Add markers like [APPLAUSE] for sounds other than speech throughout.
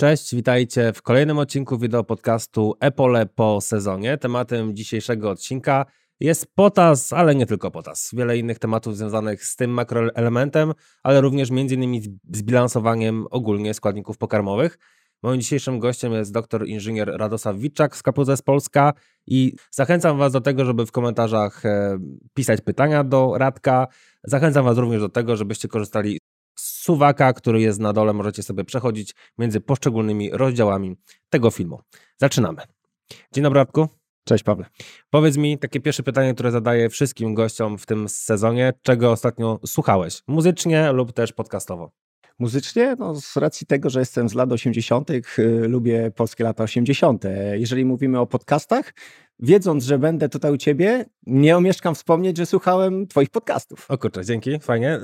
Cześć, witajcie w kolejnym odcinku wideo podcastu Epole po sezonie. Tematem dzisiejszego odcinka jest potas, ale nie tylko potas. Wiele innych tematów związanych z tym makroelementem, ale również innymi z bilansowaniem ogólnie składników pokarmowych. Moim dzisiejszym gościem jest doktor inżynier Radosław Witczak z KPZ Polska i zachęcam Was do tego, żeby w komentarzach e, pisać pytania do Radka. Zachęcam Was również do tego, żebyście korzystali suwaka, który jest na dole. Możecie sobie przechodzić między poszczególnymi rozdziałami tego filmu. Zaczynamy. Dzień dobry, Radku. Cześć Pawle. Powiedz mi takie pierwsze pytanie, które zadaję wszystkim gościom w tym sezonie. Czego ostatnio słuchałeś? Muzycznie lub też podcastowo? Muzycznie, no z racji tego, że jestem z lat 80., y, lubię polskie lata 80. Jeżeli mówimy o podcastach, wiedząc, że będę tutaj u ciebie, nie omieszkam wspomnieć, że słuchałem twoich podcastów. O kurczę, dzięki, fajnie.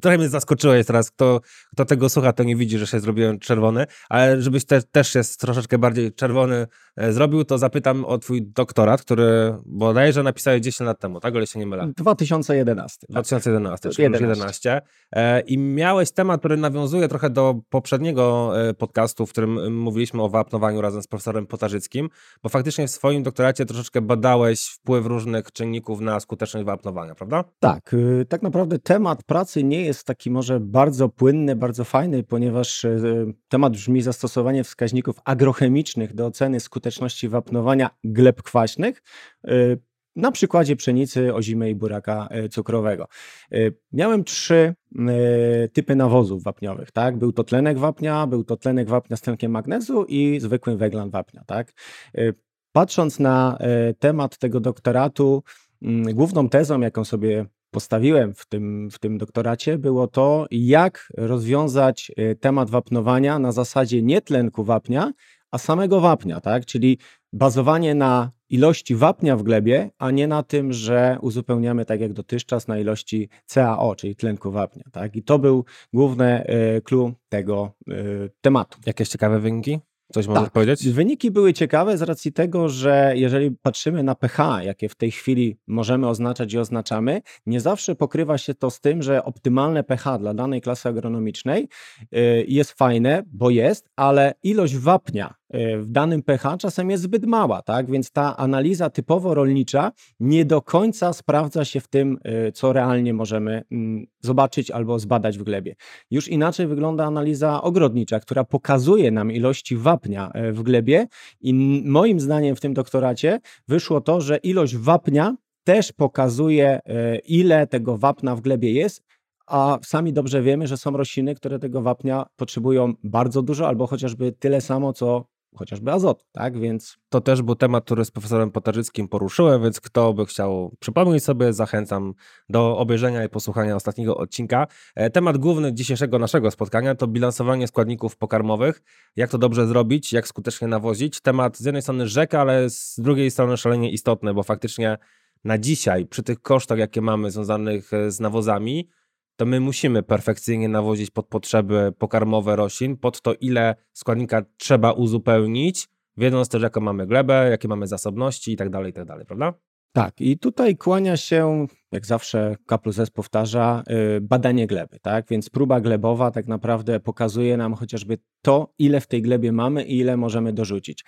Trochę mnie zaskoczyłeś teraz, kto, kto tego słucha, to nie widzi, że się zrobiłem czerwony, ale żebyś te, też jest troszeczkę bardziej czerwony e, zrobił, to zapytam o twój doktorat, który bodajże napisałeś 10 lat temu, tak? O ile się nie mylę. 2011. 2011, tak. czyli 11. 11. E, I miałeś temat, który nawiązuje trochę do poprzedniego e, podcastu, w którym mówiliśmy o wapnowaniu razem z profesorem Potarzyckim, bo faktycznie w swoim doktoracie troszeczkę badałeś wpływ różnych czynników na skuteczność wapnowania, prawda? Tak, y, tak naprawdę temat pracy nie jest taki może bardzo płynny, bardzo fajny, ponieważ e, temat brzmi zastosowanie wskaźników agrochemicznych do oceny skuteczności wapnowania gleb kwaśnych e, na przykładzie pszenicy, i buraka e, cukrowego. Miałem trzy typy nawozów wapniowych. Tak? Był to tlenek wapnia, był to tlenek wapnia z tlenkiem magnezu i zwykły węglan wapnia. Tak? Patrząc na temat tego doktoratu, główną tezą, jaką sobie postawiłem w tym, w tym doktoracie, było to, jak rozwiązać e, temat wapnowania na zasadzie nie tlenku wapnia, a samego wapnia, tak? Czyli bazowanie na ilości wapnia w glebie, a nie na tym, że uzupełniamy tak jak dotychczas na ilości CaO, czyli tlenku wapnia, tak? I to był główny clue tego e, tematu. Jakieś ciekawe wyniki? Coś możesz tak. powiedzieć? Wyniki były ciekawe z racji tego, że jeżeli patrzymy na pH, jakie w tej chwili możemy oznaczać i oznaczamy, nie zawsze pokrywa się to z tym, że optymalne pH dla danej klasy agronomicznej y, jest fajne, bo jest, ale ilość wapnia w danym pH czasem jest zbyt mała, tak? Więc ta analiza typowo rolnicza nie do końca sprawdza się w tym, y, co realnie możemy mm, zobaczyć albo zbadać w glebie. Już inaczej wygląda analiza ogrodnicza, która pokazuje nam ilości wapnia e, w glebie i moim zdaniem w tym doktoracie wyszło to, że ilość wapnia też pokazuje, ile tego wapna w glebie jest, a sami dobrze wiemy, że są rośliny, które tego wapnia potrzebują bardzo dużo albo chociażby tyle samo, co chociażby azotu, tak? Więc to też był temat, który z profesorem Potarzyckim poruszyłem, więc kto by chciał przypomnieć sobie, zachęcam do obejrzenia i posłuchania ostatniego odcinka. E, temat główny dzisiejszego naszego spotkania to bilansowanie składników pokarmowych. Jak to dobrze zrobić, jak skutecznie nawozić. Temat z jednej strony rzeka, ale z drugiej strony szalenie istotny, bo faktycznie na dzisiaj, przy tych kosztach, jakie mamy związanych e, z nawozami, to my musimy perfekcyjnie nawozić pod potrzeby pokarmowe roślin, pod to, ile składnika trzeba uzupełnić, wiedząc też, jaką mamy glebę, jakie mamy zasobności i tak dalej, i tak prawda? Tak, i tutaj kłania się, jak zawsze K plus S powtarza, yy, badanie gleby, tak? Więc próba glebowa tak naprawdę pokazuje nam chociażby to, ile w tej glebie mamy i ile możemy dorzucić.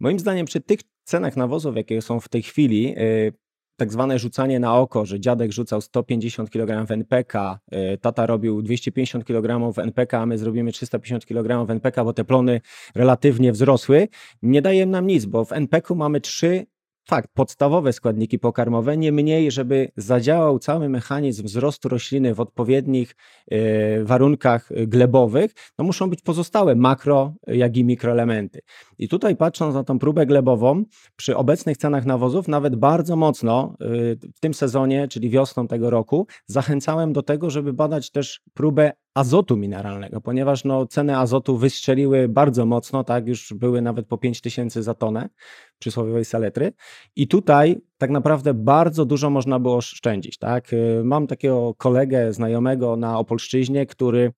Moim zdaniem przy tych cenach nawozów, jakie są w tej chwili, yy, tak zwane rzucanie na oko, że dziadek rzucał 150 kg NPK, tata robił 250 kg NPK, a my zrobimy 350 kg NPK, bo te plony relatywnie wzrosły, nie daje nam nic, bo w NPK mamy trzy fakt, podstawowe składniki pokarmowe, niemniej, żeby zadziałał cały mechanizm wzrostu rośliny w odpowiednich y, warunkach glebowych, no muszą być pozostałe makro, jak i mikroelementy. I tutaj patrząc na tą próbę glebową, przy obecnych cenach nawozów, nawet bardzo mocno y, w tym sezonie, czyli wiosną tego roku, zachęcałem do tego, żeby badać też próbę azotu mineralnego, ponieważ no, ceny azotu wystrzeliły bardzo mocno, tak, już były nawet po 5000 za tonę przysłowiowej saletry i tutaj tak naprawdę bardzo dużo można było oszczędzić, tak. Y, mam takiego kolegę, znajomego na Opolszczyźnie, który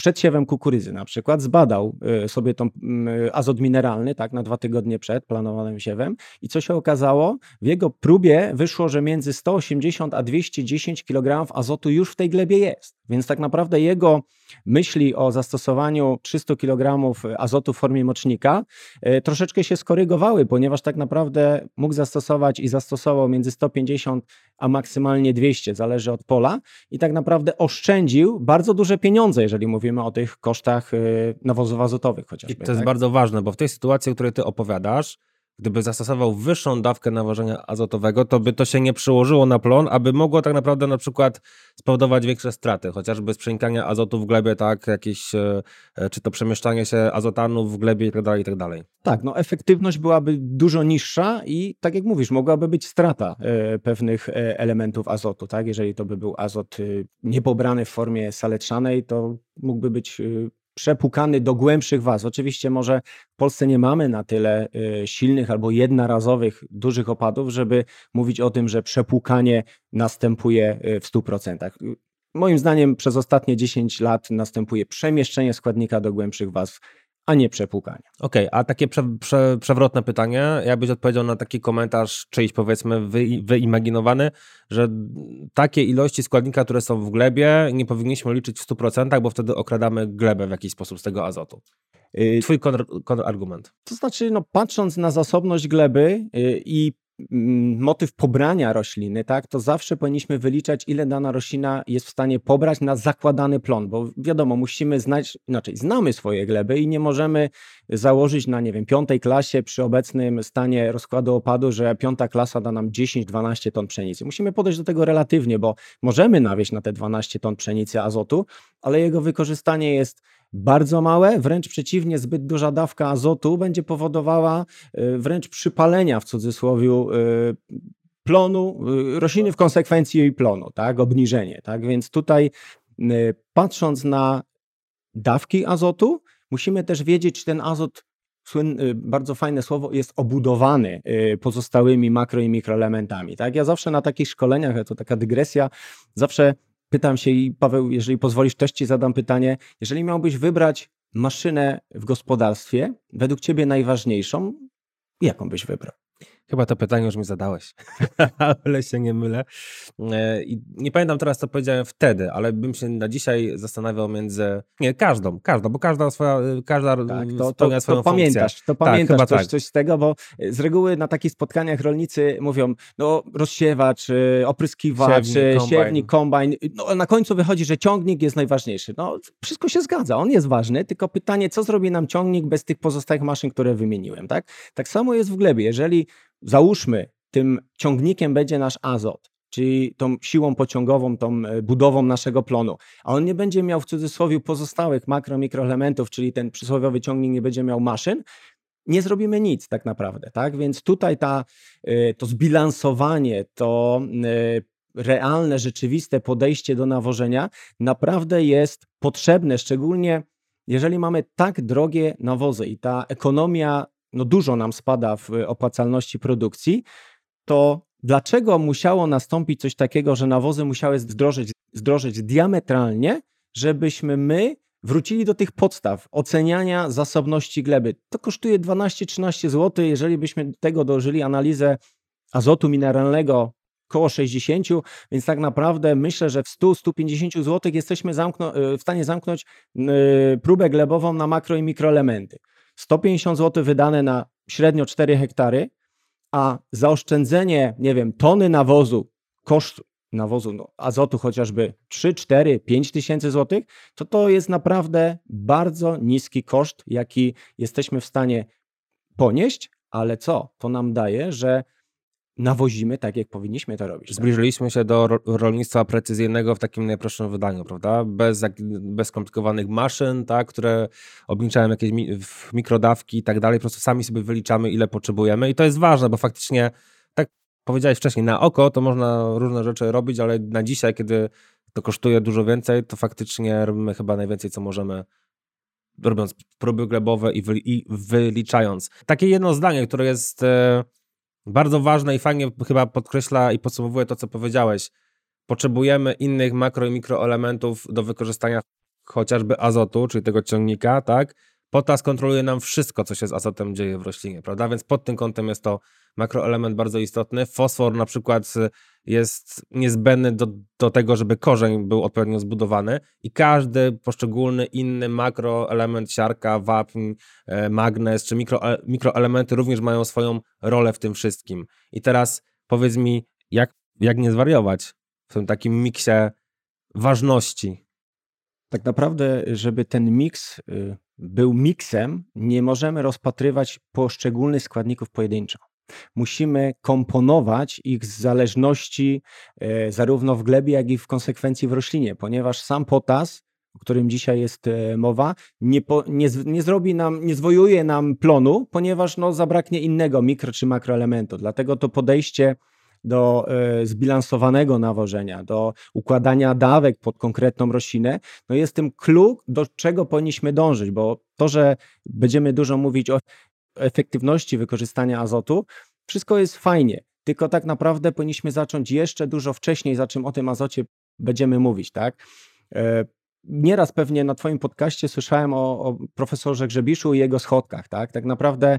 przed siewem kukurydzy na przykład zbadał y, sobie tą mm, azot mineralny, tak, na dwa tygodnie przed planowanym siewem i co się okazało? W jego próbie wyszło, że między 180 a 210 kg azotu już w tej glebie jest. Więc tak naprawdę jego myśli o zastosowaniu 300 kg azotu w formie mocznika e, troszeczkę się skorygowały, ponieważ tak naprawdę mógł zastosować i zastosował między 150 a maksymalnie 200, zależy od pola i tak naprawdę oszczędził bardzo duże pieniądze, jeżeli mówimy o tych kosztach e, nawozów azotowych chociażby. I to jest tak? bardzo ważne, bo w tej sytuacji, o której ty opowiadasz, gdyby zastosował wyższą dawkę nawożenia azotowego, to by to się nie przełożyło na plon, aby mogło tak naprawdę na przykład spowodować większe straty, chociażby z azotu w glebie, tak, jakieś, e, e, czy to przemieszczanie się azotanów w glebie i tak dalej, i tak. Tak, no efektywność byłaby dużo niższa i tak jak mówisz, mogłaby być strata e, pewnych elementów azotu, tak? Jeżeli to by był azot e, niepobrany w formie saletrzanej, to mógłby być e, przepukany do głębszych waz. Oczywiście może w Polsce nie mamy na tyle y, silnych albo jednorazowych dużych opadów, żeby mówić o tym, że przepłukanie następuje y, w 100%. Moim zdaniem przez ostatnie 10 lat następuje przemieszczenie składnika do głębszych waz a nie przepłukanie. Okej, okay, a takie prze, prze, przewrotne pytanie, jakbyś odpowiedział na taki komentarz czyjś powiedzmy wy, wyimaginowany, że takie ilości składnika, które są w glebie nie powinniśmy liczyć w 100%, bo wtedy okradamy glebę w jakiś sposób z tego azotu. Y, Twój kontrargument. To znaczy, no, patrząc na zasobność gleby y, i motyw pobrania rośliny, tak, to zawsze powinniśmy wyliczać, ile dana roślina jest w stanie pobrać na zakładany plon, bo wiadomo, musimy znać, inaczej, znamy swoje gleby i nie możemy założyć na, nie wiem, piątej klasie przy obecnym stanie rozkładu opadu, że piąta klasa da nam 10-12 ton pszenicy. Musimy podejść do tego relatywnie, bo możemy nawieść na te 12 ton pszenicy azotu, ale jego wykorzystanie jest bardzo małe, wręcz przeciwnie, zbyt duża dawka azotu będzie powodowała y, wręcz przypalenia w cudzysłowie y, plonu, y, rośliny w konsekwencji jej plonu, tak, obniżenie, tak, więc tutaj patrząc na dawki azotu, musimy też wiedzieć, czy ten azot bardzo fajne słowo, jest obudowany pozostałymi makro i mikroelementami. Tak? Ja zawsze na takich szkoleniach, to taka dygresja, zawsze pytam się i Paweł, jeżeli pozwolisz, też Ci zadam pytanie. Jeżeli miałbyś wybrać maszynę w gospodarstwie, według Ciebie najważniejszą, jaką byś wybrał? Chyba to pytanie już mi zadałeś, [LAUGHS] ale się nie mylę. E, I nie pamiętam teraz, co powiedziałem wtedy, ale bym się na dzisiaj zastanawiał między. Nie, każdą, każdą, bo każda swoja, każda tak, to, to, to, to pamiętasz, to tak, pamiętasz tak, coś, tak. coś z tego, bo z reguły na takich spotkaniach rolnicy mówią, no rozsiewacz, y, opryskiwacz, siewnik, siewnik kombajn. No, na końcu wychodzi, że ciągnik jest najważniejszy. No, wszystko się zgadza, on jest ważny, tylko pytanie, co zrobi nam ciągnik bez tych pozostałych maszyn, które wymieniłem, tak? Tak samo jest w glebie. Jeżeli załóżmy, tym ciągnikiem będzie nasz azot, czyli tą siłą pociągową, tą e, budową naszego plonu, a on nie będzie miał w cudzysłowie pozostałych makro, mikroelementów, czyli ten przysłowiowy ciągnik nie będzie miał maszyn, nie zrobimy nic tak naprawdę, tak? Więc tutaj ta, e, to zbilansowanie, to e, realne, rzeczywiste podejście do nawożenia naprawdę jest potrzebne, szczególnie jeżeli mamy tak drogie nawozy i ta ekonomia no dużo nam spada w opłacalności produkcji, to dlaczego musiało nastąpić coś takiego, że nawozy musiały zdrożyć, zdrożyć diametralnie, żebyśmy my wrócili do tych podstaw oceniania zasobności gleby. To kosztuje 12-13 zł. Jeżeli byśmy tego dożyli analizę azotu mineralnego około 60, więc tak naprawdę myślę, że w 100-150 zł jesteśmy w stanie zamknąć próbę glebową na makro i mikroelementy. 150 zł wydane na średnio 4 hektary, a zaoszczędzenie, nie wiem, tony nawozu, koszt nawozu, no, azotu chociażby 3, 4, 5 tysięcy złotych, to to jest naprawdę bardzo niski koszt, jaki jesteśmy w stanie ponieść, ale co? To nam daje, że nawozimy tak, jak powinniśmy to robić. Tak? Zbliżyliśmy się do rolnictwa precyzyjnego w takim najprostszym wydaniu, prawda? Bez, bez skomplikowanych maszyn, tak, które obliczają jakieś mi, mikrodawki i tak dalej. Po prostu sami sobie wyliczamy, ile potrzebujemy i to jest ważne, bo faktycznie, tak powiedziałeś wcześniej, na oko to można różne rzeczy robić, ale na dzisiaj, kiedy to kosztuje dużo więcej, to faktycznie robimy chyba najwięcej, co możemy robiąc próby glebowe i, i wyliczając. Takie jedno zdanie, które jest... E, bardzo ważne i fajnie chyba podkreśla i podsumowuje to, co powiedziałeś. Potrzebujemy innych makro i mikroelementów do wykorzystania chociażby azotu, czyli tego ciągnika, tak? Potas kontroluje nam wszystko, co się z azotem dzieje w roślinie, prawda? Więc pod tym kątem jest to makroelement bardzo istotny. Fosfor na przykład jest niezbędny do, do tego, żeby korzeń był odpowiednio zbudowany i każdy poszczególny inny makroelement, siarka, wapń, e, magnez czy mikro, e, mikroelementy również mają swoją rolę w tym wszystkim. I teraz powiedz mi, jak, jak nie zwariować w tym takim miksie ważności? Tak naprawdę, żeby ten miks y, był miksem, nie możemy rozpatrywać poszczególnych składników pojedynczo. Musimy komponować ich z zależności e, zarówno w glebie, jak i w konsekwencji w roślinie, ponieważ sam potas, o którym dzisiaj jest e, mowa, nie, po, nie, nie zrobi nam, nie zwojuje nam plonu, ponieważ no, zabraknie innego mikro czy makroelementu. Dlatego to podejście do e, zbilansowanego nawożenia, do układania dawek pod konkretną roślinę, no jest tym clue, do czego powinniśmy dążyć, bo to, że będziemy dużo mówić o efektywności wykorzystania azotu, wszystko jest fajnie, tylko tak naprawdę powinniśmy zacząć jeszcze dużo wcześniej, za czym o tym azocie będziemy mówić, tak? E, nieraz pewnie na Twoim podcaście słyszałem o, o profesorze Grzebiszu i jego schodkach, tak? Tak naprawdę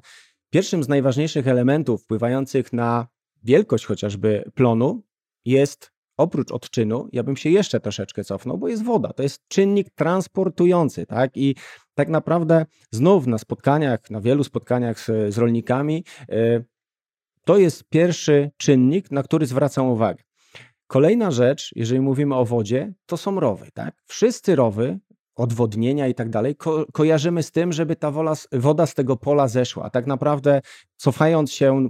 pierwszym z najważniejszych elementów wpływających na wielkość chociażby plonu jest oprócz odczynu, ja bym się jeszcze troszeczkę cofnął, bo jest woda. To jest czynnik transportujący, tak? I tak naprawdę znów na spotkaniach, na wielu spotkaniach z, z rolnikami, yy, to jest pierwszy czynnik, na który zwracam uwagę. Kolejna rzecz, jeżeli mówimy o wodzie, to są rowy, tak? Wszyscy rowy, odwodnienia i tak dalej, ko kojarzymy z tym, żeby ta wola, woda z tego pola zeszła. A tak naprawdę, cofając się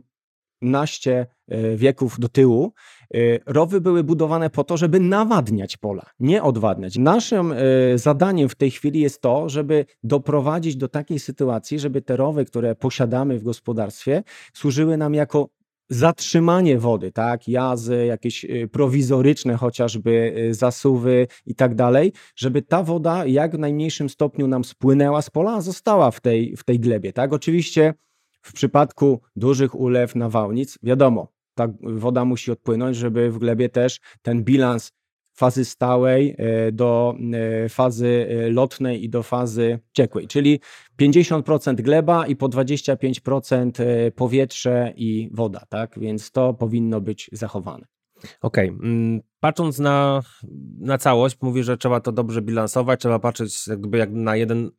naście wieków do tyłu, e, rowy były budowane po to, żeby nawadniać pola, nie odwadniać. Naszym e, zadaniem w tej chwili jest to, żeby doprowadzić do takiej sytuacji, żeby te rowy, które posiadamy w gospodarstwie, służyły nam jako zatrzymanie wody, tak, jazy, jakieś prowizoryczne chociażby zasuwy i tak dalej, żeby ta woda jak w najmniejszym stopniu nam spłynęła z pola, a została w tej, w tej glebie, tak. Oczywiście w przypadku dużych ulew nawałnic, wiadomo, ta woda musi odpłynąć, żeby w glebie też ten bilans fazy stałej e, do e, fazy e, lotnej i do fazy ciekłej, czyli 50% gleba i po 25% powietrze i woda, tak? Więc to powinno być zachowane. Okej. Okay. Mm, patrząc na, na całość, mówi, że trzeba to dobrze bilansować, trzeba patrzeć jakby jak na jeden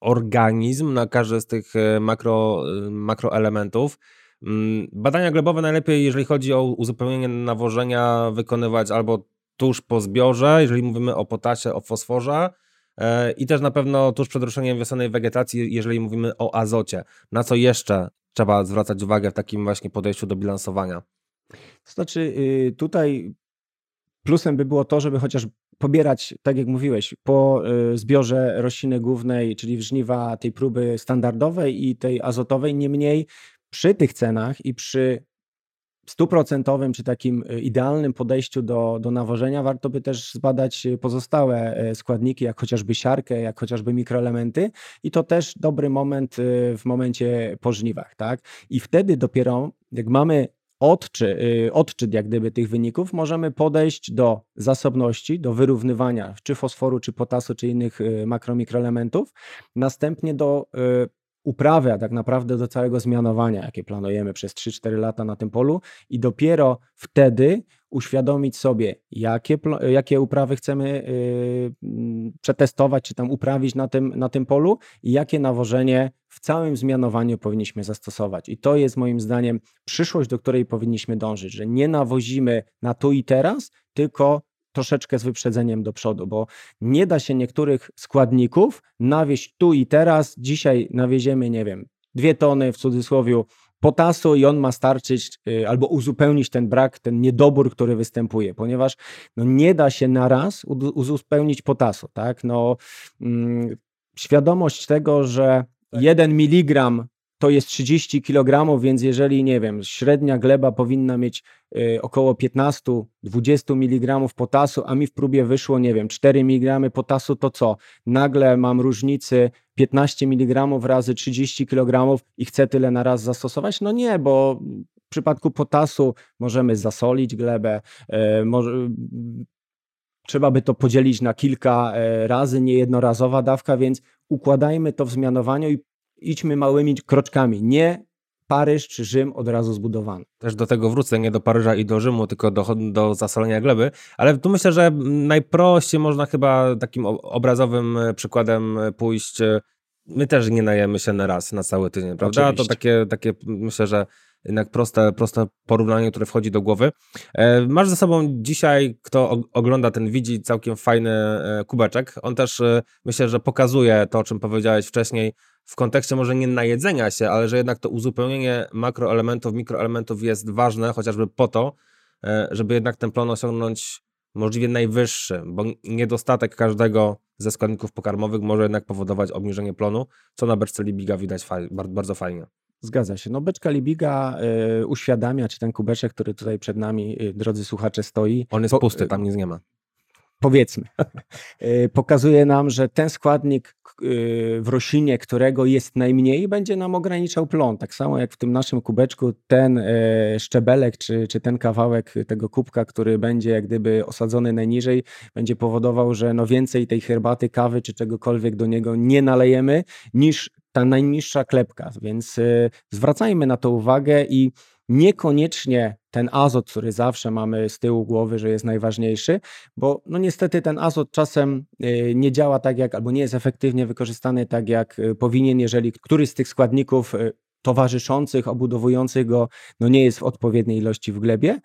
organizm na każdy z tych makro, makroelementów. Mm, badania glebowe najlepiej, jeżeli chodzi o uzupełnienie nawożenia, wykonywać albo tuż po zbiorze, jeżeli mówimy o potasie, o fosforze, e, i też na pewno tuż przed ruszeniem wiosennej wegetacji, jeżeli mówimy o azocie. Na co jeszcze trzeba zwracać uwagę w takim właśnie podejściu do bilansowania? To znaczy, y, tutaj plusem by było to, żeby chociaż pobierać, tak jak mówiłeś, po y, zbiorze rośliny głównej, czyli żniwa tej próby standardowej i tej azotowej, niemniej przy tych cenach i przy stuprocentowym czy takim y, idealnym podejściu do, do nawożenia, warto by też zbadać pozostałe e, składniki, jak chociażby siarkę, jak chociażby mikroelementy i to też dobry moment y, w momencie po żniwach, tak? I wtedy dopiero, jak mamy odczy, y, odczyt jak gdyby tych wyników, możemy podejść do zasobności, do wyrównywania czy fosforu, czy potasu, czy innych y, makromikroelementów, następnie do y, uprawy, a tak naprawdę do całego zmianowania, jakie planujemy przez 3-4 lata na tym polu i dopiero wtedy uświadomić sobie, jakie, jakie uprawy chcemy yy, przetestować, czy tam uprawić na tym, na tym polu i jakie nawożenie w całym zmianowaniu powinniśmy zastosować. I to jest moim zdaniem przyszłość, do której powinniśmy dążyć, że nie nawozimy na tu i teraz, tylko troszeczkę z wyprzedzeniem do przodu, bo nie da się niektórych składników nawieść tu i teraz. Dzisiaj nawieziemy, nie wiem, dwie tony w cudzysłowie potasu i on ma starczyć y, albo uzupełnić ten brak, ten niedobór, który występuje, ponieważ no, nie da się na raz uzupełnić potasu, tak? No, mm, świadomość tego, że jeden miligram to jest 30 kg, więc jeżeli, nie wiem, średnia gleba powinna mieć y, około 15-20 mg potasu, a mi w próbie wyszło, nie wiem, 4 mg potasu, to co? Nagle mam różnicy 15 mg razy 30 kg i chcę tyle na raz zastosować? No nie, bo w przypadku potasu możemy zasolić glebę, y, może, trzeba by to podzielić na kilka razy, niejednorazowa dawka, więc układajmy to w zmianowaniu i idźmy małymi kroczkami. Nie Paryż czy Rzym od razu zbudowany. Też do tego wrócę, nie do Paryża i do Rzymu, tylko do, do zasolenia gleby, ale tu myślę, że najprościej można chyba takim obrazowym przykładem pójść. My też nie najemy się na raz, na cały tydzień, prawda? Oczywiście. To takie, takie myślę, że jednak proste, proste porównanie, które wchodzi do głowy. Masz ze sobą dzisiaj, kto ogląda ten, widzi całkiem fajny kubeczek. On też myślę, że pokazuje to, o czym powiedziałeś wcześniej, w kontekście może nie najedzenia się, ale że jednak to uzupełnienie makroelementów, mikroelementów jest ważne, chociażby po to, e, żeby jednak ten plon osiągnąć możliwie najwyższy, bo niedostatek każdego ze składników pokarmowych może jednak powodować obniżenie plonu, co na beczce Libiga widać faj, bardzo fajnie. Zgadza się. No beczka Libiga y, uświadamia, czy ten kubeczek, który tutaj przed nami, y, drodzy słuchacze, stoi. On jest po, pusty, tam nic nie ma powiedzmy, e, [LAUGHS] pokazuje nam, że ten składnik e, w roślinie, którego jest najmniej, będzie nam ograniczał plon. Tak samo jak w tym naszym kubeczku ten e, szczebelek, czy, czy ten kawałek tego kubka, który będzie jak gdyby osadzony najniżej, będzie powodował, że no więcej tej herbaty, kawy, czy czegokolwiek do niego nie nalejemy, niż ta najniższa klepka. Więc zwracajmy na to uwagę i Niekoniecznie ten azot, który zawsze mamy z tyłu głowy, że jest najważniejszy, bo no niestety ten azot czasem y, nie działa tak jak, albo nie jest efektywnie wykorzystany tak jak y, powinien, jeżeli któryś z tych składników y, towarzyszących, obudowujących go, no nie jest w odpowiedniej ilości w glebie.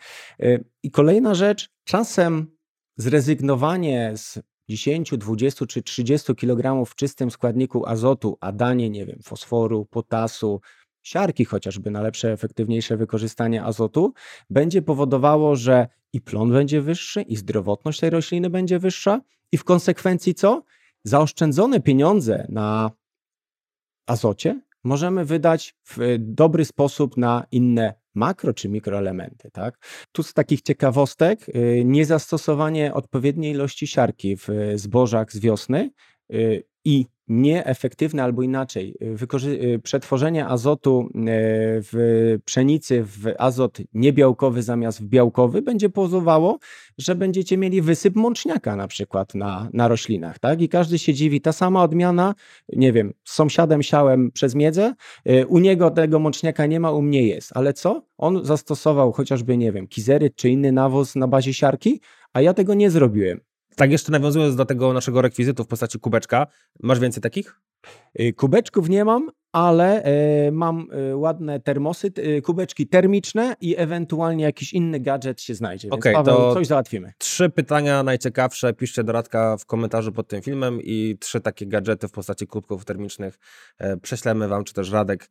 I kolejna rzecz, czasem zrezygnowanie z 10, 20 czy 30 kg w czystym składniku azotu, a danie, nie wiem, fosforu, potasu, siarki chociażby na lepsze, efektywniejsze wykorzystanie azotu, będzie powodowało, że i plon będzie wyższy, i zdrowotność tej rośliny będzie wyższa, i w konsekwencji co? Zaoszczędzone pieniądze na azocie możemy wydać w dobry sposób na inne makro czy mikroelementy. Tak? Tu z takich ciekawostek, y, niezastosowanie odpowiedniej ilości siarki w zbożach z wiosny i nieefektywne albo inaczej, przetworzenie azotu y, w pszenicy w azot niebiałkowy zamiast w białkowy będzie powodowało, że będziecie mieli wysyp mączniaka na przykład na, na roślinach. Tak? I każdy się dziwi, ta sama odmiana, nie wiem, z sąsiadem siałem przez miedzę, u niego tego mączniaka nie ma, u mnie jest. Ale co? On zastosował chociażby, nie wiem, kizery czy inny nawóz na bazie siarki, a ja tego nie zrobiłem. Tak, jeszcze nawiązując do tego naszego rekwizytu w postaci kubeczka, masz więcej takich? Y, kubeczków nie mam, ale y, mam y, ładne termosy, kubeczki termiczne i ewentualnie jakiś inny gadżet się znajdzie. Więc okay, to coś załatwimy. Trzy pytania najciekawsze. Piszcie do Radka w komentarzu pod tym filmem i trzy takie gadżety w postaci kubków termicznych e, prześlemy Wam, czy też Radek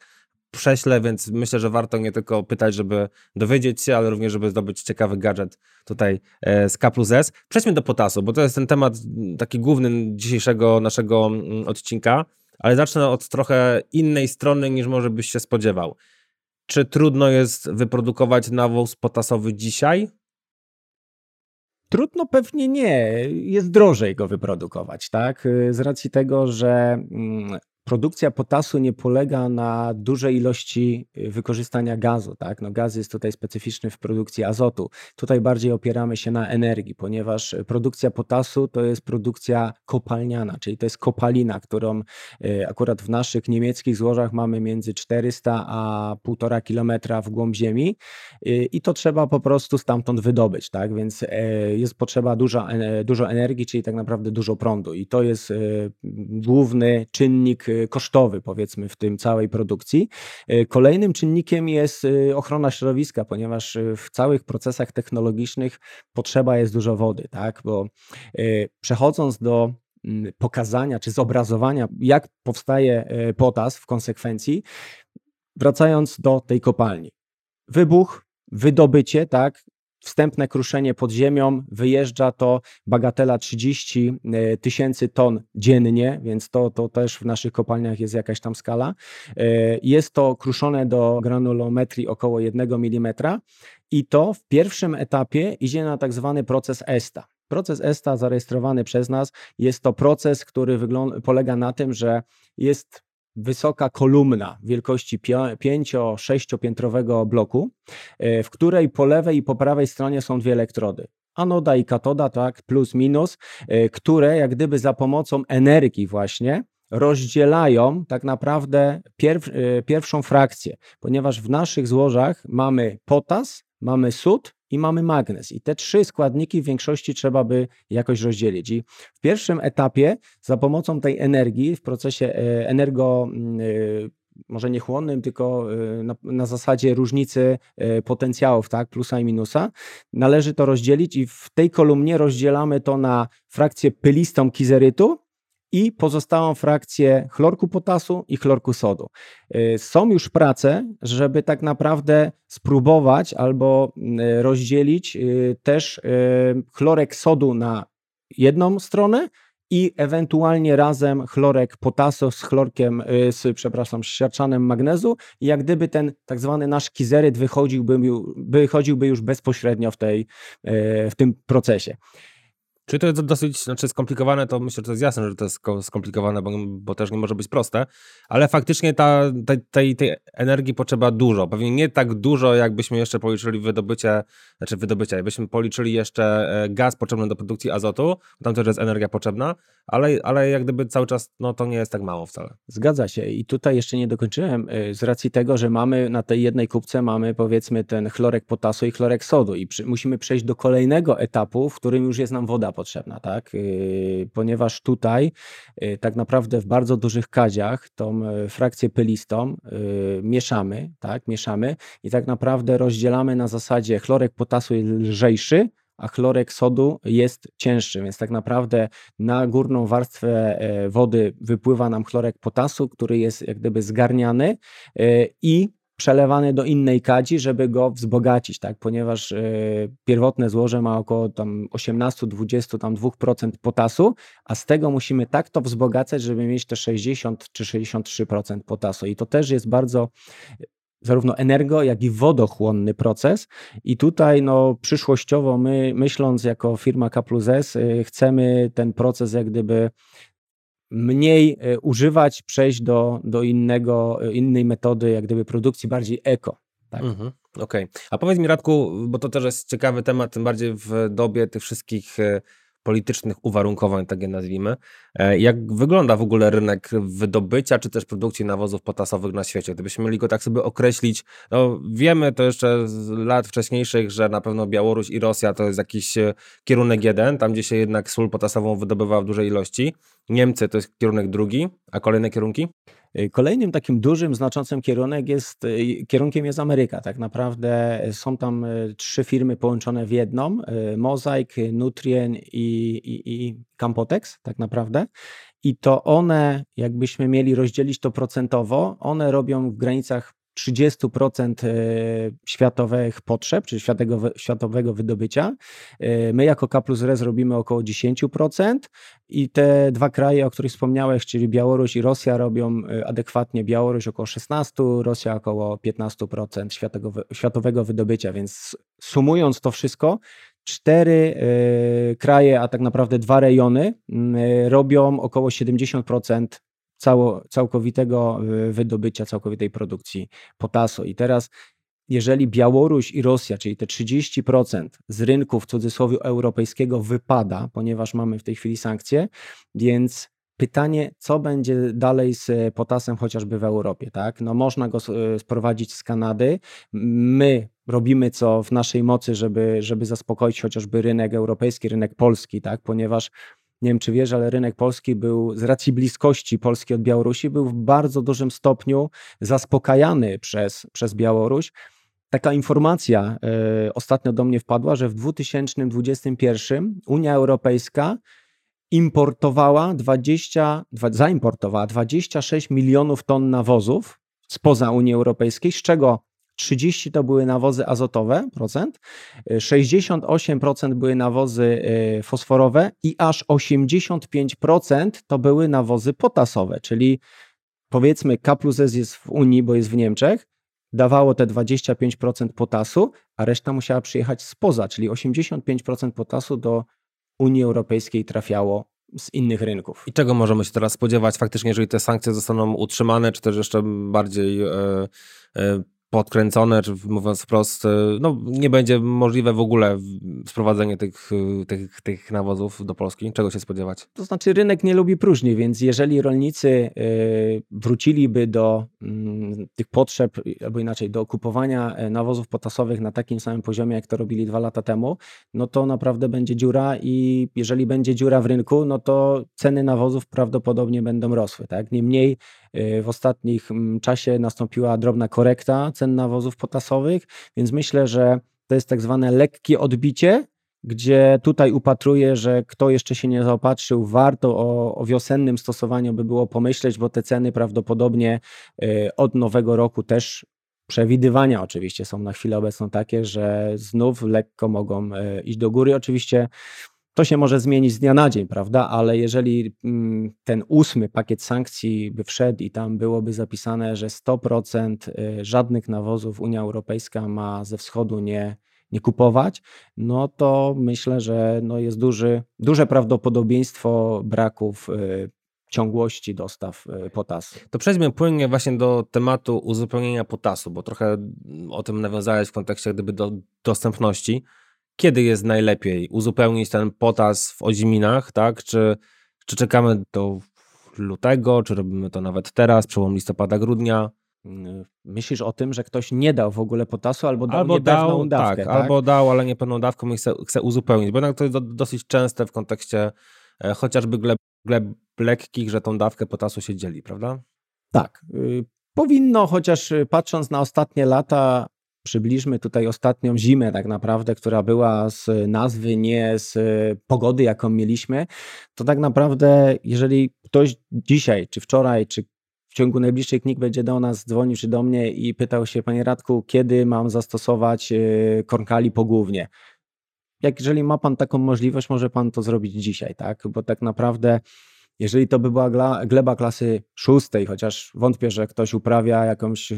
prześlę, więc myślę, że warto nie tylko pytać, żeby dowiedzieć się, ale również, żeby zdobyć ciekawy gadżet tutaj e, z K plus S. Przejdźmy do potasu, bo to jest ten temat taki główny dzisiejszego naszego mm, odcinka, ale zacznę od trochę innej strony niż może byś się spodziewał. Czy trudno jest wyprodukować nawóz potasowy dzisiaj? Trudno pewnie nie, jest drożej go wyprodukować, tak? Z racji tego, że mm, produkcja potasu nie polega na dużej ilości y, wykorzystania gazu. Tak? No gaz jest tutaj specyficzny w produkcji azotu. Tutaj bardziej opieramy się na energii, ponieważ produkcja potasu to jest produkcja kopalniana, czyli to jest kopalina, którą y, akurat w naszych niemieckich złożach mamy między 400 a 1,5 kilometra w głąb ziemi y, i to trzeba po prostu stamtąd wydobyć. Tak? Więc e, jest potrzeba dużo, dużo energii, czyli tak naprawdę dużo prądu i to jest główny czynnik Y, kosztowy, powiedzmy, w tym całej produkcji. Y, kolejnym czynnikiem jest y, ochrona środowiska, ponieważ w całych procesach technologicznych potrzeba jest dużo wody, tak? Bo przechodząc do mm, pokazania czy zobrazowania, jak powstaje potas w konsekwencji, wracając do tej kopalni. Wybuch, wydobycie, tak, wstępne kruszenie pod ziemią, wyjeżdża to bagatela 30 e, tysięcy ton dziennie, więc to, to też w naszych kopalniach jest jakaś tam skala. E, jest to kruszone do granulometrii około 1 mm i to w pierwszym etapie idzie na tak zwany proces ESTA. Proces ESTA zarejestrowany przez nas jest to proces, który polega na tym, że jest wysoka kolumna wielkości 5-6 piętrowego bloku, e, w której po lewej i po prawej stronie są dwie elektrody. anoda i katoda, tak, plus minus, y, które jak gdyby za pomocą energii właśnie rozdzielają tak naprawdę pierw, y, pierwszą frakcję, ponieważ w naszych złożach mamy potas, mamy sód i mamy magnez. I te trzy składniki w większości trzeba by jakoś rozdzielić. I w pierwszym etapie za pomocą tej energii w procesie e, energo mm, e, może niechłonnym, tylko e, na, na, zasadzie różnicy potencjałów, tak, plusa i minusa. Należy to rozdzielić i w tej kolumnie rozdzielamy to na frakcję pylistą kizerytu i pozostałą frakcję chlorku potasu i chlorku sodu. Y, są już prace, żeby tak naprawdę spróbować albo y, rozdzielić y, też chlorek sodu na jedną stronę i ewentualnie razem chlorek potasu z chlorkiem, z, przepraszam, z siarczanem magnezu i jak gdyby ten tak zwany nasz kizeryt wychodziłby, wychodziłby już bezpośrednio w, tej, w tym procesie. Czyli to jest dosyć znaczy skomplikowane, to myślę, że to jest jasne, że to jest skomplikowane, bo, bo też nie może być proste, ale faktycznie ta, tej, tej, energii potrzeba dużo. Pewnie nie tak dużo, jakbyśmy jeszcze policzyli wydobycie, znaczy wydobycie, jakbyśmy policzyli jeszcze e, gaz potrzebny do produkcji azotu, tam też jest energia potrzebna, ale, ale jak gdyby cały czas, no to nie jest tak mało wcale. Zgadza się i tutaj jeszcze nie dokończyłem e, z racji tego, że mamy na tej jednej kubce mamy powiedzmy ten chlorek potasu i chlorek sodu i przy, musimy przejść do kolejnego etapu, w którym już jest nam woda potrzebna, tak? Y, ponieważ tutaj y, tak naprawdę w bardzo dużych kadziach tą y, frakcję pylistą mieszamy, tak? Mieszamy i tak naprawdę rozdzielamy na zasadzie chlorek potasu jest lżejszy, a chlorek sodu jest cięższy, więc tak naprawdę na górną warstwę e, wody wypływa nam chlorek potasu, który jest jak gdyby zgarniany e, i przelewany do innej kadzi, żeby go wzbogacić, tak? ponieważ y, pierwotne złoże ma około tam 18-20 tam 2% potasu, a z tego musimy tak to wzbogacać, żeby mieć te 60 czy 63% potasu i to też jest bardzo zarówno energo, jak i wodochłonny proces. I tutaj no, przyszłościowo my, myśląc jako firma K plus S, y, chcemy ten proces jak gdyby mniej e, używać, przejść do, do innego, e, innej metody, jak gdyby produkcji bardziej eko. Tak. Mhm, Okej. Okay. A powiedz mi, Radku, bo to też jest ciekawy temat, tym bardziej w dobie tych wszystkich e, politycznych uwarunkowań, tak je nazwijmy. E, jak wygląda w ogóle rynek wydobycia czy też produkcji nawozów potasowych na świecie? Gdybyśmy mieli go tak sobie określić, no wiemy to jeszcze z lat wcześniejszych, że na pewno Białoruś i Rosja to jest jakiś e, kierunek jeden, tam gdzie się jednak sól potasową wydobywa w dużej ilości. Niemcy to jest kierunek drugi, a kolejne kierunki? Y, kolejnym takim dużym, znaczącym kierunek jest, y, kierunkiem jest Ameryka. Tak naprawdę są tam y, trzy firmy połączone w jedną: Mosaic, Nutrien i, i, i Campotex, tak naprawdę. I to one, jakbyśmy mieli rozdzielić to procentowo, one robią w granicach 30% e, światowych potrzeb, czy światowego, światowego wydobycia. E, my jako K plus Res robimy około 10% i te dwa kraje, o których wspomniałeś, czyli Białoruś i Rosja robią e, adekwatnie Białoruś około 16%, Rosja około 15% światowego, światowego wydobycia, więc sumując to wszystko, cztery kraje, a tak naprawdę dwa rejony robią około 70% cało, całkowitego y, wydobycia, całkowitej produkcji potasu. I teraz jeżeli Białoruś i Rosja, czyli te 30% z rynku w cudzysłowie europejskiego wypada, ponieważ mamy w tej chwili sankcje, więc pytanie, co będzie dalej z potasem chociażby w Europie, tak? No można go y, sprowadzić z Kanady. My robimy co w naszej mocy, żeby, żeby zaspokoić chociażby rynek europejski, rynek polski, tak? Ponieważ nie wiem czy wiesz, ale rynek polski był z racji bliskości Polski od Białorusi, był w bardzo dużym stopniu zaspokajany przez, przez Białoruś. Taka informacja y, ostatnio do mnie wpadła, że w 2021 Unia Europejska importowała 20, zaimportowała 26 milionów ton nawozów spoza Unii Europejskiej, z czego 30 to były nawozy azotowe, procent, 68% były nawozy y, fosforowe i aż 85% to były nawozy potasowe, czyli powiedzmy K plus S jest w Unii, bo jest w Niemczech, dawało te 25% potasu, a reszta musiała przyjechać spoza, czyli 85% potasu do Unii Europejskiej trafiało z innych rynków. I czego możemy się teraz spodziewać faktycznie, jeżeli te sankcje zostaną utrzymane, czy też jeszcze bardziej e, e, podkręcone, czy mówiąc wprost, no, nie będzie możliwe w ogóle sprowadzenie tych, tych, tych nawozów do Polski? Czego się spodziewać? To znaczy rynek nie lubi próżni, więc jeżeli rolnicy wróciliby do mm, tych potrzeb, albo inaczej do kupowania nawozów potasowych na takim samym poziomie, jak to robili dwa lata temu, no to naprawdę będzie dziura i jeżeli będzie dziura w rynku, no to ceny nawozów prawdopodobnie będą rosły. Tak? Niemniej w ostatnich mm, czasie nastąpiła drobna korekta cen nawozów potasowych, więc myślę, że to jest tak zwane lekkie odbicie, gdzie tutaj upatruję, że kto jeszcze się nie zaopatrzył, warto o, o, wiosennym stosowaniu by było pomyśleć, bo te ceny prawdopodobnie y, od nowego roku też przewidywania oczywiście są na chwilę obecną takie, że znów lekko mogą y, iść do góry. Oczywiście to się może zmienić z dnia na dzień, prawda? Ale jeżeli mm, ten ósmy pakiet sankcji by wszedł i tam byłoby zapisane, że 100% y, żadnych nawozów Unia Europejska ma ze wschodu nie, nie kupować, no to myślę, że no jest duży, duże prawdopodobieństwo braków y, ciągłości dostaw y, potasu. To przejdźmy płynnie właśnie do tematu uzupełnienia potasu, bo trochę o tym nawiązałeś w kontekście gdyby do dostępności kiedy jest najlepiej uzupełnić ten potas w oziminach, tak? Czy, czy czekamy do lutego, czy robimy to nawet teraz, przełom listopada, grudnia? Mm, myślisz o tym, że ktoś nie dał w ogóle potasu albo dał albo dał, dawkę, tak, tak, Albo dał, ale niepełną dawką i chce, chce uzupełnić, bo jednak to jest do, dosyć częste w kontekście e, chociażby gleb, gleb lekkich, że tą dawkę potasu się dzieli, prawda? Tak. Y, powinno, chociaż y, patrząc na ostatnie lata, przybliżmy tutaj ostatnią zimę, tak naprawdę, która była z nazwy, nie z pogody, jaką mieliśmy, to tak naprawdę, jeżeli ktoś dzisiaj, czy wczoraj, czy w ciągu najbliższych dni będzie do nas dzwonił, czy do mnie i pytał się, panie Radku, kiedy mam zastosować e, kornkali pogłównie? Jak jeżeli ma pan taką możliwość, może pan to zrobić dzisiaj, tak? Bo tak naprawdę jeżeli to by była gleba klasy szóstej, chociaż wątpię, że ktoś uprawia jakąś e,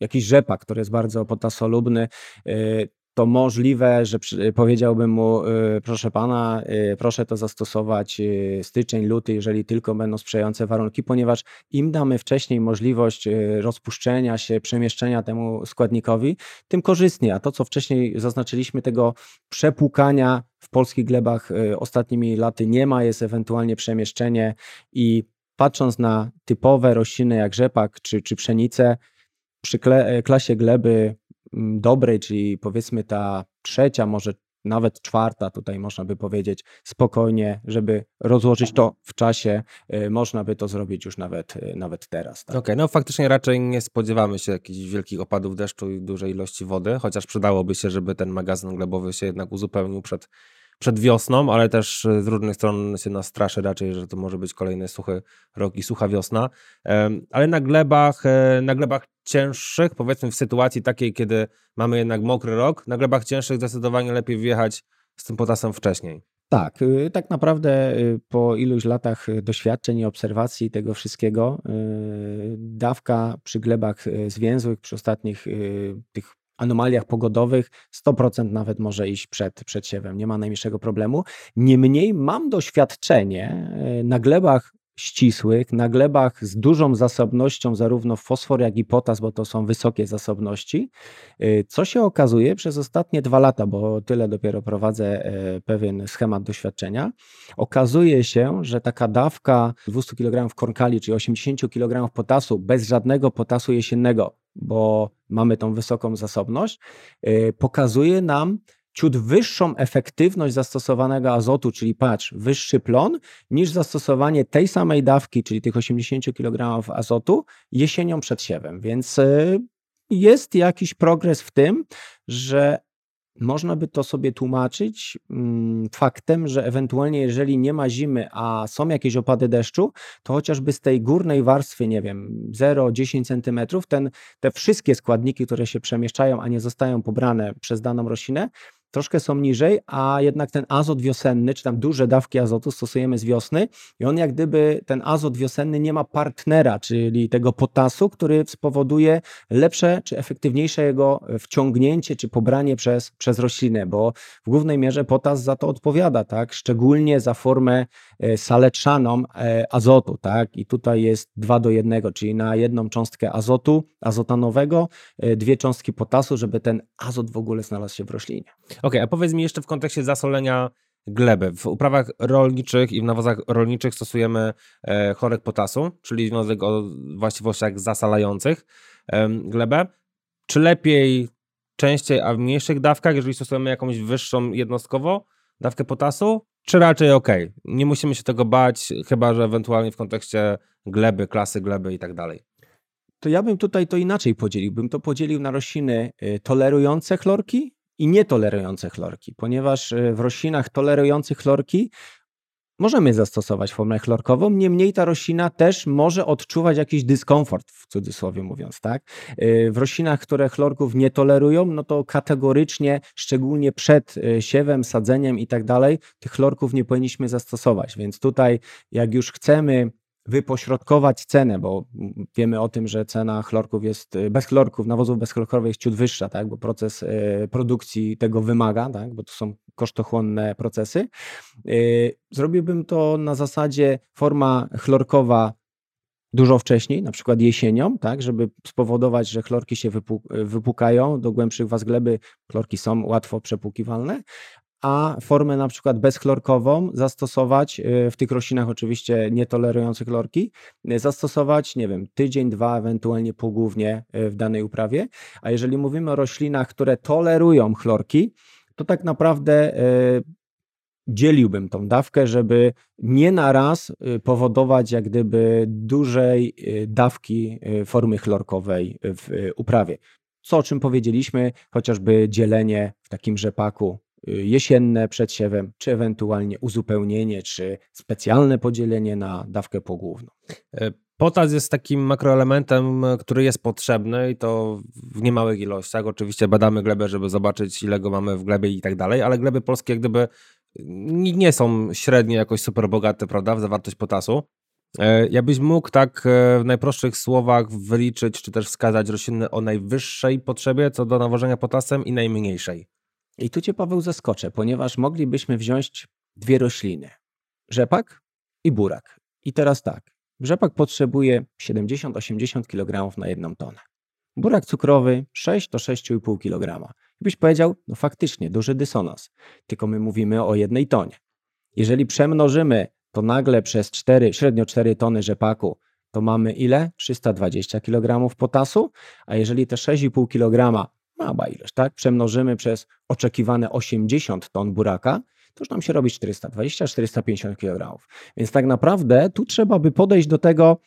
jakiś rzepak, który jest bardzo potasolubny, y, to możliwe, że powiedziałbym mu, y, proszę pana, y, proszę to zastosować styczeń, luty, jeżeli tylko będą sprzyjające warunki, ponieważ im damy wcześniej możliwość rozpuszczenia się, przemieszczenia temu składnikowi, tym korzystniej. A to, co wcześniej zaznaczyliśmy, tego przepłukania w polskich glebach ostatnimi laty nie ma, jest ewentualnie przemieszczenie i patrząc na typowe rośliny jak rzepak czy, czy pszenicę, przy e, klasie gleby mm, dobrej, czyli powiedzmy ta trzecia, może nawet czwarta, tutaj można by powiedzieć spokojnie, żeby rozłożyć to w czasie, e, można by to zrobić już nawet, e, nawet teraz. Tak? Okej, okay, no faktycznie raczej nie spodziewamy się jakichś wielkich opadów deszczu i dużej ilości wody, chociaż przydałoby się, żeby ten magazyn glebowy się jednak uzupełnił przed przed wiosną, ale też z różnych stron się nas straszy raczej, że to może być kolejny suchy rok i sucha wiosna. Ale na glebach, e, na glebach cięższych, powiedzmy w sytuacji takiej, kiedy mamy jednak mokry rok, na glebach cięższych zdecydowanie lepiej wjechać z tym potasem wcześniej. Tak, y, tak naprawdę y, po iluś latach doświadczeń i obserwacji tego wszystkiego, y, dawka przy glebach zwięzłych, przy ostatnich tych anomaliach pogodowych 100% nawet może iść przed, przed siewem, nie ma najmniejszego problemu. Niemniej mam doświadczenie e, na glebach ścisłych, na glebach z dużą zasobnością zarówno fosfor, jak i potas, bo to są wysokie zasobności, e, co się okazuje przez ostatnie dwa lata, bo tyle dopiero prowadzę e, pewien schemat doświadczenia, okazuje się, że taka dawka 200 kg kornkali, czyli 80 kg potasu bez żadnego potasu jesiennego, bo mamy tą wysoką zasobność, y, pokazuje nam ciut wyższą efektywność zastosowanego azotu, czyli patrz, wyższy plon, niż zastosowanie tej samej dawki, czyli tych 80 kg azotu jesienią przed siewem. Więc y, jest jakiś progres w tym, że można by to sobie tłumaczyć mm, faktem, że ewentualnie jeżeli nie ma zimy, a są jakieś opady deszczu, to chociażby z tej górnej warstwy, nie wiem, 0-10 cm, ten, te wszystkie składniki, które się przemieszczają, a nie zostają pobrane przez daną roślinę, troszkę są niżej, a jednak ten azot wiosenny, czy tam duże dawki azotu stosujemy z wiosny i on jak gdyby, ten azot wiosenny nie ma partnera, czyli tego potasu, który spowoduje lepsze czy efektywniejsze jego wciągnięcie czy pobranie przez, przez roślinę, bo w głównej mierze potas za to odpowiada, tak? Szczególnie za formę e, saleczaną e, azotu, tak? I tutaj jest 2 do 1, czyli na jedną cząstkę azotu, azotanowego, e, dwie cząstki potasu, żeby ten azot w ogóle znalazł się w roślinie. Okay, a powiedz mi jeszcze w kontekście zasolenia gleby. W uprawach rolniczych i w nawozach rolniczych stosujemy chlorek potasu, czyli związek o właściwościach zasalających glebę. Czy lepiej częściej, a w mniejszych dawkach, jeżeli stosujemy jakąś wyższą jednostkowo dawkę potasu, czy raczej ok? Nie musimy się tego bać, chyba że ewentualnie w kontekście gleby, klasy gleby i tak dalej. To ja bym tutaj to inaczej podzielił. Bym to podzielił na rośliny y, tolerujące chlorki i nietolerujące chlorki, ponieważ y, w roślinach tolerujących chlorki możemy zastosować formę chlorkową, niemniej ta roślina też może odczuwać jakiś dyskomfort, w cudzysłowie mówiąc, tak? Y, w roślinach, które chlorków nie tolerują, no to kategorycznie, szczególnie przed y, siewem, sadzeniem i tak dalej, tych chlorków nie powinniśmy zastosować, więc tutaj jak już chcemy wypośrodkować cenę, bo wiemy o tym, że cena chlorków jest, y, bez chlorków, nawozów bezchlorkowych jest ciut wyższa, tak, bo proces y, produkcji tego wymaga, tak, bo to są kosztochłonne procesy. Y, zrobiłbym to na zasadzie forma chlorkowa dużo wcześniej, na przykład jesienią, tak, żeby spowodować, że chlorki się wypukają do głębszych was gleby. Chlorki są łatwo przepłukiwalne, a formę na przykład bezchlorkową zastosować y, w tych roślinach oczywiście nietolerujących chlorki, y, zastosować, nie wiem, tydzień, dwa, ewentualnie półgłównie y, w danej uprawie. A jeżeli mówimy o roślinach, które tolerują chlorki, to tak naprawdę dzieliłbym tą dawkę, żeby nie na raz powodować jak gdyby dużej dawki formy chlorkowej w uprawie. Co o czym powiedzieliśmy, chociażby dzielenie w takim rzepaku jesienne przed siewem, czy ewentualnie uzupełnienie, czy specjalne podzielenie na dawkę pogłówną. E, potas jest takim makroelementem, który jest potrzebny i to w niemałych ilościach. Oczywiście badamy glebę, żeby zobaczyć, ile go mamy w glebie i tak dalej, ale gleby polskie jak gdyby nie są średnio jakoś super bogate, prawda, w zawartość potasu. E, ja byś mógł tak e, w najprostszych słowach wyliczyć, czy też wskazać rośliny o najwyższej potrzebie co do nawożenia potasem i najmniejszej. I tu cię, Paweł, zaskoczę, ponieważ moglibyśmy wziąć dwie rośliny: rzepak i burak. I teraz tak. Rzepak potrzebuje 70-80 kg na jedną tonę. Burak cukrowy 6 to 6,5 kg. Byś powiedział, no faktycznie, duży dysonans. Tylko my mówimy o jednej tonie. Jeżeli przemnożymy to nagle przez 4, średnio 4 tony rzepaku, to mamy ile? 320 kg potasu, a jeżeli te 6,5 kg mała ilość, tak? Przemnożymy przez oczekiwane 80 ton buraka, to już nam się robi 420-450 kg. Więc tak naprawdę tu trzeba by podejść do tego,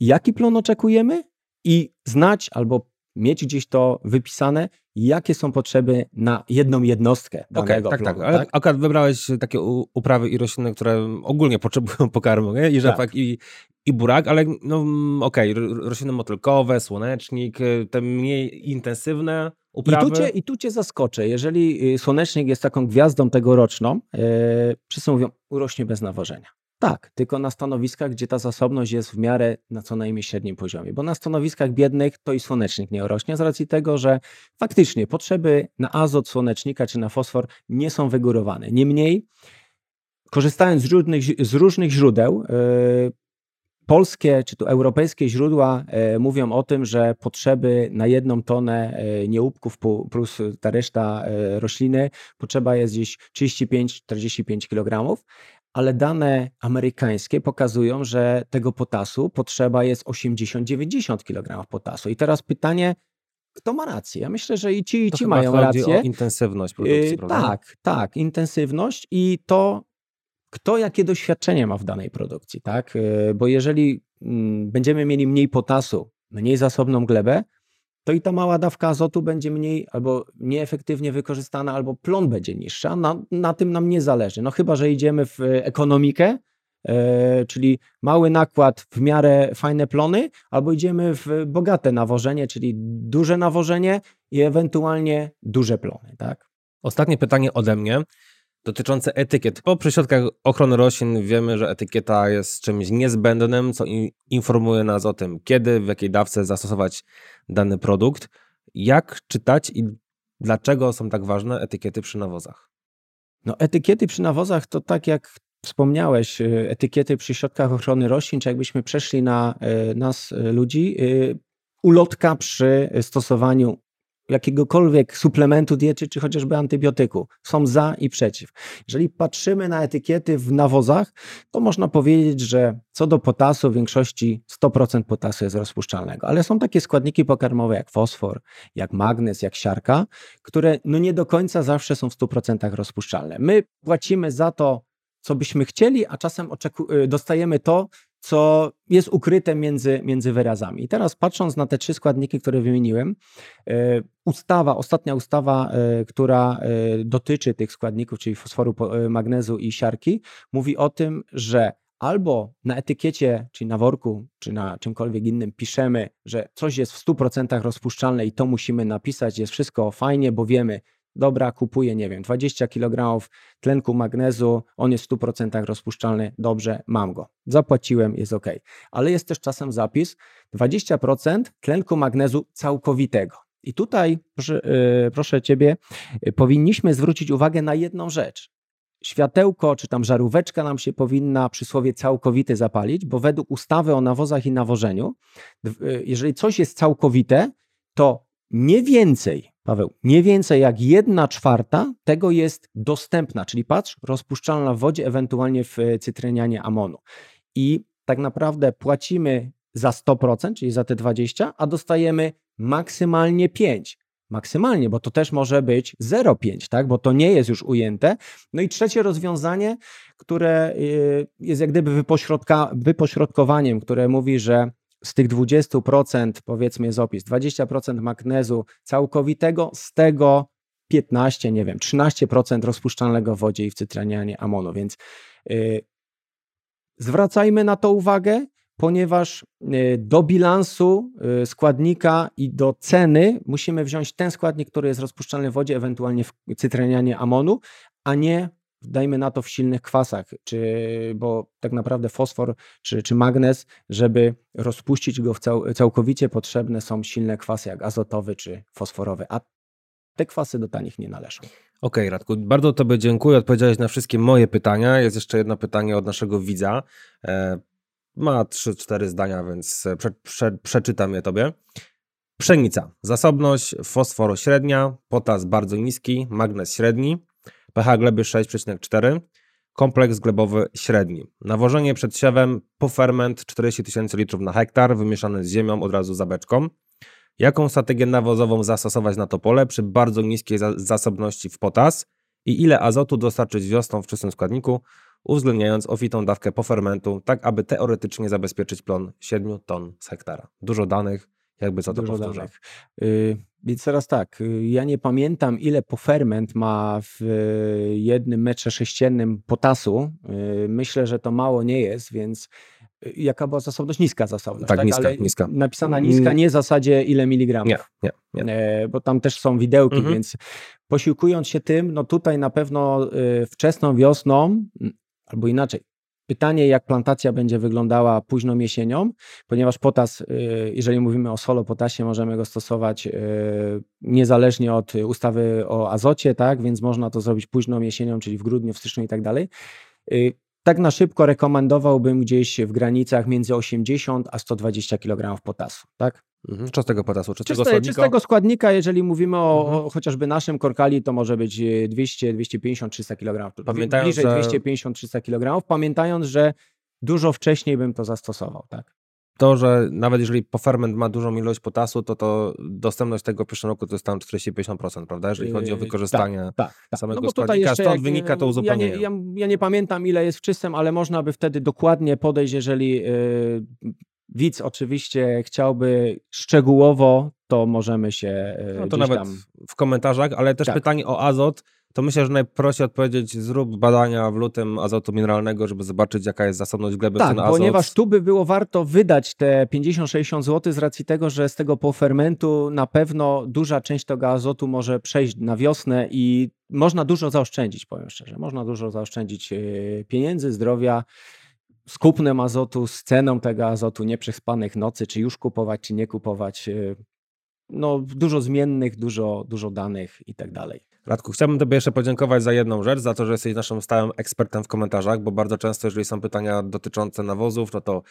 jaki plon oczekujemy i znać albo mieć gdzieś to wypisane, jakie są potrzeby na jedną jednostkę danego okay, tak, plonu, tak, ale tak? akurat wybrałeś takie uprawy i rośliny, które ogólnie potrzebują [LAUGHS] pokarmu, nie? i rzepak, tak. i, i burak, ale no mm, okej, okay, rośliny motylkowe, słonecznik, y, te mniej intensywne uprawy. I tu, cię, I tu cię zaskoczę, jeżeli y, słonecznik jest taką gwiazdą tegoroczną, yy, wszyscy mówią, urośnie bez nawożenia. Tak, tylko na stanowiskach, gdzie ta zasobność jest w miarę na co najmniej średnim poziomie, bo na stanowiskach biednych to i słonecznik nie rośnie z racji tego, że faktycznie potrzeby na azot słonecznika czy na fosfor nie są wygórowane. Niemniej, korzystając z różnych, z różnych źródeł, yy, polskie czy to europejskie źródła e, mówią o tym, że potrzeby na jedną tonę e, niełubków plus ta reszta e, rośliny potrzeba jest gdzieś 35-45 kg, ale dane amerykańskie pokazują, że tego potasu potrzeba jest 80-90 kg potasu. I teraz pytanie, kto ma rację? Ja myślę, że i ci, i ci mają rację. o intensywność produkcji, yy, prawda? Tak, tak, intensywność i to, kto jakie doświadczenie ma w danej produkcji, tak? Yy, bo jeżeli mm, będziemy mieli mniej potasu, mniej zasobną glebę, to i ta mała dawka azotu będzie mniej albo nieefektywnie wykorzystana, albo plon będzie niższa. Na, na tym nam nie zależy. No chyba, że idziemy w ekonomikę, e, czyli mały nakład, w miarę fajne plony, albo idziemy w bogate nawożenie, czyli duże nawożenie i ewentualnie duże plony, tak? Ostatnie pytanie ode mnie dotyczące etykiet. Po przyśrodkach ochrony roślin wiemy, że etykieta jest czymś niezbędnym, co informuje nas o tym, kiedy, w jakiej dawce zastosować dany produkt. Jak czytać i dlaczego są tak ważne etykiety przy nawozach? No, etykiety przy nawozach to tak jak wspomniałeś, y, etykiety przy środkach ochrony roślin, czy jakbyśmy przeszli na y, nas, y, ludzi, ulotka przy stosowaniu jakiegokolwiek suplementu diety, czy chociażby antybiotyku. Są za i przeciw. Jeżeli patrzymy na etykiety w nawozach, to można powiedzieć, że co do potasu, w większości 100% potasu jest rozpuszczalnego, ale są takie składniki pokarmowe jak fosfor, jak magnez, jak siarka, które no nie do końca zawsze są w 100% rozpuszczalne. My płacimy za to, co byśmy chcieli, a czasem y, dostajemy to, co jest ukryte między, między wyrazami. I teraz patrząc na te trzy składniki, które wymieniłem, e, ustawa, ostatnia ustawa, e, która e, dotyczy tych składników, czyli fosforu, magnezu i siarki, mówi o tym, że albo na etykiecie, czyli na worku, czy na czymkolwiek innym piszemy, że coś jest w 100% rozpuszczalne i to musimy napisać, jest wszystko fajnie, bo wiemy, dobra, kupuję, nie wiem, 20 kg tlenku magnezu, on jest w 100% rozpuszczalny, dobrze, mam go. Zapłaciłem, jest ok. Ale jest też czasem zapis 20% tlenku magnezu całkowitego. I tutaj, proszę, proszę Ciebie, yy, powinniśmy zwrócić uwagę na jedną rzecz. Światełko, czy tam żaróweczka nam się powinna przysłowie całkowite zapalić, bo według ustawy o nawozach i nawożeniu, yy, jeżeli coś jest całkowite, to nie więcej Paweł, nie więcej jak jedna czwarta tego jest dostępna, czyli patrz, rozpuszczalna w wodzie, ewentualnie w e, cytrynianie amonu. I tak naprawdę płacimy za 100%, czyli za te 20, a dostajemy maksymalnie 5. Maksymalnie, bo to też może być 0,5, tak? bo to nie jest już ujęte. No i trzecie rozwiązanie, które e, jest jak gdyby wypośrodka, wypośrodkowaniem, które mówi, że z tych 20% powiedzmy jest opis, 20% magnezu całkowitego, z tego 15, nie wiem, 13% rozpuszczalnego w wodzie i w cytranianie amonu, więc yy, zwracajmy na to uwagę, ponieważ yy, do bilansu yy, składnika i do ceny musimy wziąć ten składnik, który jest rozpuszczalny w wodzie, ewentualnie w cytranianie amonu, a nie dajmy na to w silnych kwasach, czy, bo tak naprawdę fosfor czy, czy magnez, żeby rozpuścić go w cał, całkowicie potrzebne są silne kwasy jak azotowy czy fosforowy, a te kwasy do tanich nie należą. Okej, okay, Radku, bardzo Tobie dziękuję. Odpowiedziałeś na wszystkie moje pytania. Jest jeszcze jedno pytanie od naszego widza. E, ma 3-4 zdania, więc prze, prze, przeczytam je Tobie. Pszenica. Zasobność fosforu średnia, potas bardzo niski, magnez średni pH gleby 6,4, kompleks glebowy średni. Nawożenie przed siewem, poferment 40 tysięcy litrów na hektar, wymieszany z ziemią od razu za beczką. Jaką strategię nawozową zastosować na to pole przy bardzo niskiej zasobności w potas i ile azotu dostarczyć wiosną w czystym składniku, uwzględniając ofitą dawkę pofermentu, tak aby teoretycznie zabezpieczyć plon 7 ton z hektara. Dużo danych, jakby co to Dużo. Yy, więc teraz tak, y, ja nie pamiętam ile poferment ma w y, jednym metrze sześciennym potasu. Myślę, że to mało nie jest, więc y, jaka była zasobność? Niska zasobność. Tak, tak? niska, Ale niska. Napisana niska, nie w zasadzie ile miligramów. Nie, nie, nie. E, bo tam też są widełki, mhm. więc posiłkując się tym, no tutaj na pewno wczesną wiosną, albo inaczej, Pytanie, jak plantacja będzie wyglądała późną jesienią, ponieważ potas, y, jeżeli mówimy o solo potasie, możemy go stosować y, niezależnie od ustawy o azocie, tak, więc można to zrobić późną jesienią, czyli w grudniu, w styczniu i tak dalej. Y, tak na szybko rekomendowałbym gdzieś w granicach między 80 a 120 kg potasu, tak? Mhm. Czystego potasu, czystego Czyste, składnika? Czystego składnika, jeżeli mówimy o, mhm. o, chociażby naszym korkali, to może być 200, 250, 300 kg. Pamiętając, Bliżej że... 250, 300 kg, pamiętając, że dużo wcześniej bym to zastosował, tak? To, że nawet jeżeli poferment ma dużą ilość potasu, to to dostępność tego w pierwszym roku to jest tam 40-50%, prawda? Jeżeli chodzi o yy, wykorzystanie tak, tak, tak. samego no składnika, stąd jak, wynika to uzupełnienie. Ja nie, ja, ja nie, pamiętam ile jest w czystym, ale można by wtedy dokładnie podejść, jeżeli yy, widz oczywiście chciałby szczegółowo, to możemy się e, no to nawet tam... w komentarzach, ale też tak. pytanie o azot, to myślę, że najprościej odpowiedzieć, zrób badania w lutym azotu mineralnego, żeby zobaczyć, jaka jest zasobność gleby tak, ten ponieważ tu by było warto wydać te 50-60 zł z racji tego, że z tego pofermentu na pewno duża część tego azotu może przejść na wiosnę i można dużo zaoszczędzić, powiem szczerze. Można dużo zaoszczędzić y, pieniędzy, zdrowia, z kupnem azotu, z ceną tego azotu, nieprzespanych nocy, czy już kupować, czy nie kupować. Y, no, dużo zmiennych, dużo, dużo danych i tak dalej. Radku, chciałbym Tobie jeszcze podziękować za jedną rzecz, za to, że jesteś naszym stałym ekspertem w komentarzach, bo bardzo często, jeżeli są pytania dotyczące nawozów, no to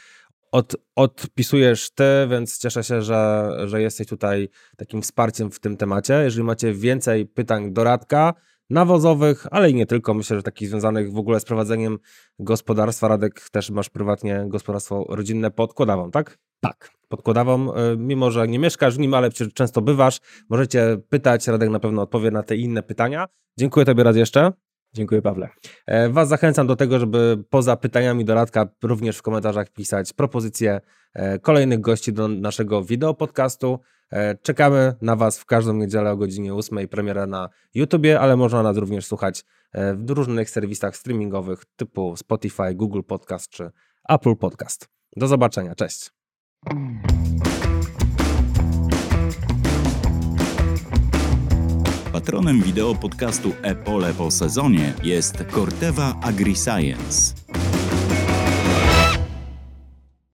od, odpisujesz Ty, więc cieszę się, że, że jesteś tutaj takim wsparciem w tym temacie. Jeżeli macie więcej pytań do Radka, nawozowych, ale i nie tylko. Myślę, że takich związanych w ogóle z prowadzeniem gospodarstwa. Radek, też masz prywatnie gospodarstwo rodzinne pod Kłodawą, tak? Tak. Pod Kłodawą, e, mimo że nie mieszkasz w nim, ale często bywasz, możecie pytać, Radek na pewno odpowie na te inne pytania. Dziękuję Tobie raz jeszcze. Dziękuję, Pawle. E, was zachęcam do tego, żeby poza pytaniami do Radka również w komentarzach pisać propozycje e, kolejnych gości do naszego wideo podcastu. E, czekamy na Was w każdą niedzielę o godzinie 8 premiera na YouTubie, ale można nas również słuchać w różnych serwisach streamingowych typu Spotify, Google Podcast czy Apple Podcast. Do zobaczenia, cześć. Patronem wideo podcastu Epole po sezonie jest Corteva AgriScience.